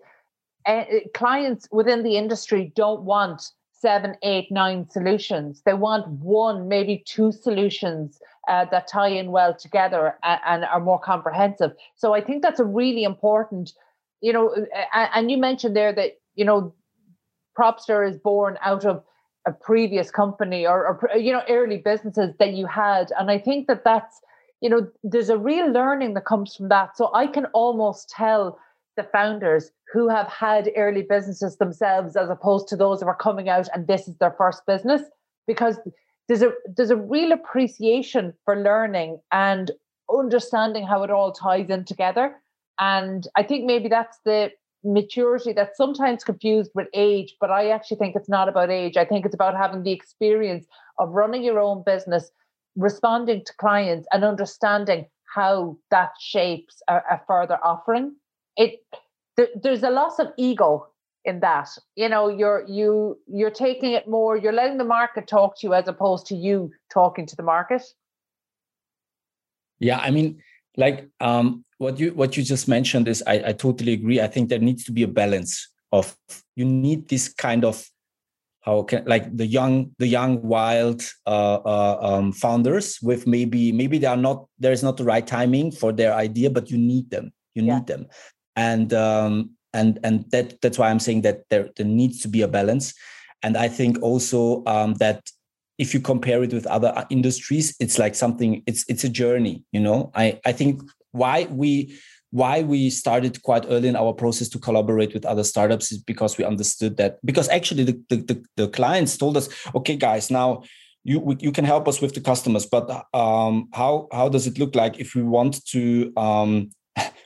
S1: uh, clients within the industry don't want seven, eight, nine solutions. They want one, maybe two solutions uh, that tie in well together and, and, are more comprehensive. So I think that's a really important, you know, and you mentioned there that, you know, Propster is born out of a previous company or, or you know, early businesses that you had. And I think that that's, you know, there's a real learning that comes from that. So I can almost tell the founders who have had early businesses themselves as opposed to those who are coming out and this is their first business. Because there's a there's a real appreciation for learning and understanding how it all ties in together. And i think maybe that's the maturity that's sometimes confused with age but i actually think it's not about age. I think it's about having the experience of running your own business responding to clients and understanding how that shapes a, a further offering. It there, there's a loss of ego in that you know you're you you're taking it more you're letting the market talk to you as opposed to you talking to the market.
S4: Yeah i mean like um what you what you just mentioned is i, I totally agree. I think there needs to be a balance of you need this kind of how can like the young the young wild uh, uh, um, founders with maybe maybe they are not there is not the right timing for their idea but you need them. You yeah. need them and um, and and that that's why I'm saying that there there needs to be a balance, and I think also um, that if you compare it with other uh, industries, it's like something it's it's a journey. You know, I I think why we why we started quite early in our process to collaborate with other startups is because we understood that because actually the the, the, the clients told us okay guys now you you can help us with the customers but um, how how does it look like if we want to um,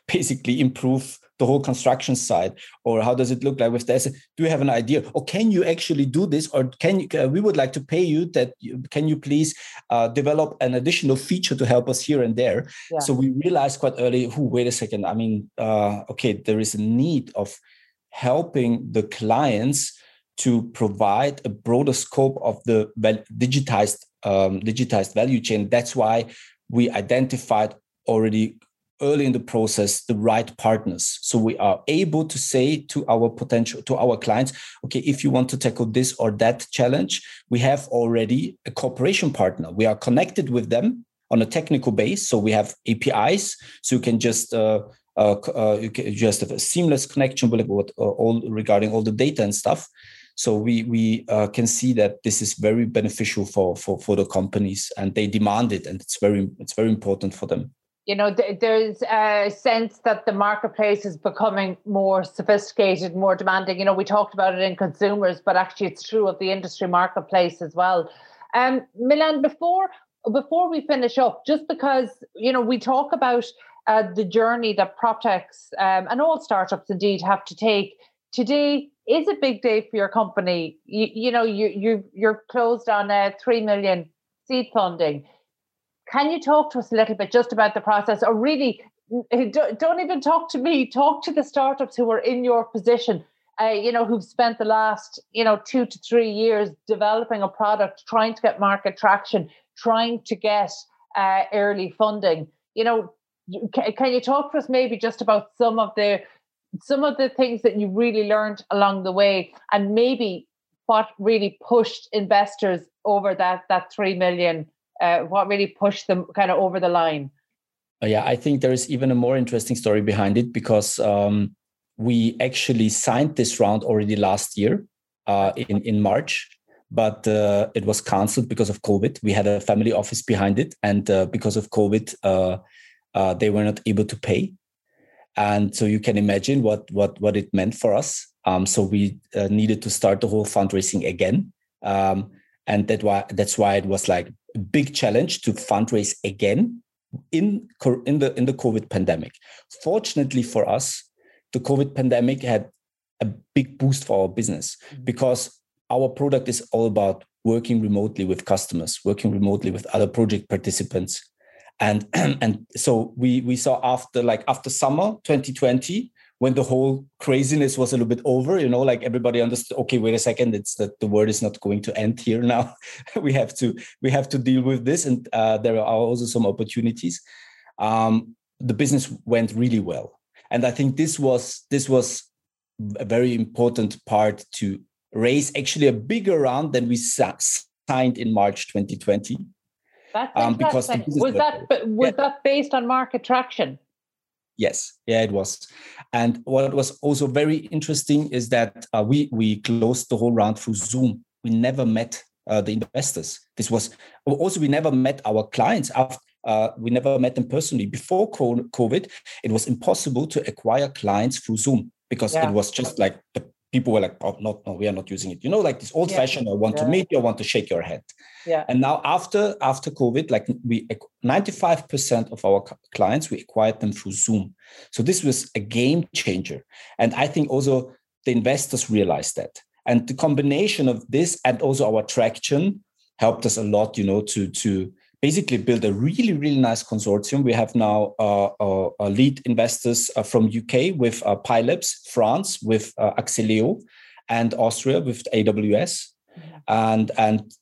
S4: basically improve the whole construction side? Or how does it look like with this do you have an idea? Or can you actually do this? Or can you uh, we would like to pay you that you, can you please uh, develop an additional feature to help us here and there? Yeah. so we realized quite early who wait a second. I mean uh, okay there is a need of helping the clients to provide a broader scope of the digitized um, digitized value chain. That's why we identified already early in the process the right partners. So we are able to say to our potential to our clients okay if you want to tackle this or that challenge we have already a cooperation partner. We are connected with them on a technical base so we have apis so you can just uh, uh, uh, you can just have a seamless connection with what, uh, all regarding all the data and stuff. So we we uh, can see that this is very beneficial for for for the companies and they demand it and it's very it's very important for them
S1: you know, th- there's a sense that the marketplace is becoming more sophisticated, more demanding. You know, we talked about it in consumers, but actually it's true of the industry marketplace as well. Um, Milan, before before we finish up, just because you know we talk about uh, the journey that PropTechs um, and all startups indeed have to take. Today is a big day for your company. You, you know, you you you're closed on a three million seed funding can you talk to us a little bit just about the process, or really don't even talk to me, talk to the startups who are in your position? Uh, you know, who've spent the last, you know, two to three years developing a product, trying to get market traction, trying to get uh, early funding. You know, can, can you talk to us maybe just about some of the some of the things that you really learned along the way, and maybe what really pushed investors over that that three million uh, what really pushed them kind of over the line?
S4: Uh, yeah, I think there is even a more interesting story behind it because um, we actually signed this round already last year uh, in in March, but uh, it was cancelled because of COVID. We had a family office behind it, and uh, because of COVID, uh, uh, they were not able to pay. And so you can imagine what what what it meant for us. Um, so we needed to start the whole fundraising again, um, and that why that's why it was like a big challenge to fundraise again in in the in the COVID pandemic. Fortunately for us, the COVID pandemic had a big boost for our business mm-hmm. because our product is all about working remotely with customers, working remotely with other project participants. And and so we we saw after like after summer 2020 when the whole craziness was a little bit over, you know, like everybody understood, okay, wait a second, it's that the world is not going to end here now. we have to we have to deal with this. And uh, there are also some opportunities. Um, the business went really well. And I think this was this was a very important part to raise actually a bigger round than we signed in March 2020.
S1: That's um, because was that was yeah. that based on market traction?
S4: Yes, yeah, it was. And what was also very interesting is that uh, we we closed the whole round through Zoom. We never met uh, the investors. This was also we never met our clients after. Uh, we never met them personally before COVID. It was impossible to acquire clients through Zoom because yeah. it was just like the people were like, oh, no, no, we are not using it. You know, like this old fashioned. I want yeah. to meet you, I want to shake your hand.
S1: Yeah.
S4: And now after after COVID, like we 95% of our clients, we acquired them through Zoom. So this was a game changer. And I think also the investors realized that. And the combination of this and also our traction helped us a lot, you know, to to basically build a really really nice consortium. We have now uh, uh, uh lead investors uh, from uk with uh, Pi Labs france with uh, and austria with aws mm-hmm. and and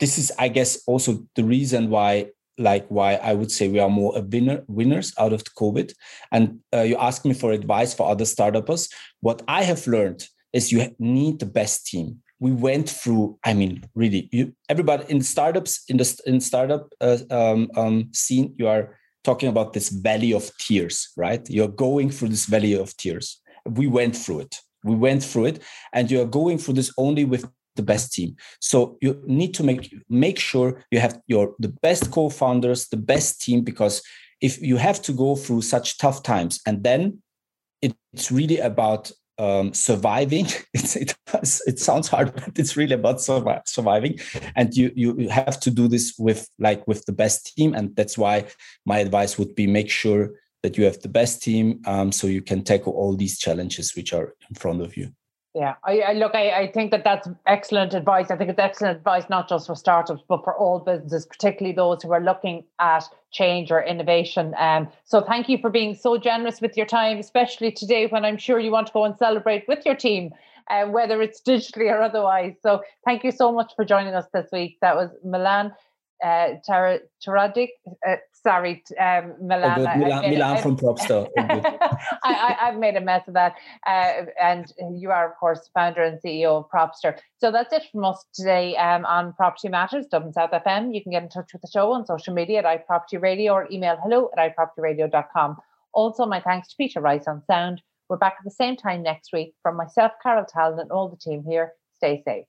S4: this is i guess also the reason why like why i would say we are more a winner winners out of the covid. And uh, you ask me for advice for other startups. What i have learned is you need the best team we went through i mean really you, everybody in startups in the in startup uh, um, um, scene you are talking about this valley of tears right? You're going through this valley of tears. We went through it. We went through it and you're going through this only with the best team. So you need to make make sure you have your the best co-founders the best team because if you have to go through such tough times and then it's really about um, surviving. It's, it, it sounds hard, but it's really about survi- surviving. And you, you have to do this with like with the best team. And that's why my advice would be make sure that you have the best team um, so you can tackle all these challenges which are in front of you.
S1: Yeah, I, I look. I, I think that that's excellent advice. I think it's excellent advice not just for startups but for all businesses, particularly those who are looking at change or innovation. Um, so thank you for being so generous with your time, especially today when I'm sure you want to go and celebrate with your team, uh, whether it's digitally or otherwise. So thank you so much for joining us this week. That was Milan uh, Taradik. Uh, sorry, um, Milan.
S4: Oh, Milan, Milan from Propster.
S1: I, have made a mess of that. Uh, and you are, of course, founder and CEO of Propster. So that's it from us today um, on Property Matters, Dublin South FM. You can get in touch with the show on social media at iProperty Radio or email hello at iPropertyRadio.com. Also, my thanks to Peter Rice on sound. We're back at the same time next week. From myself, Carol Tallon, and all the team here, stay safe.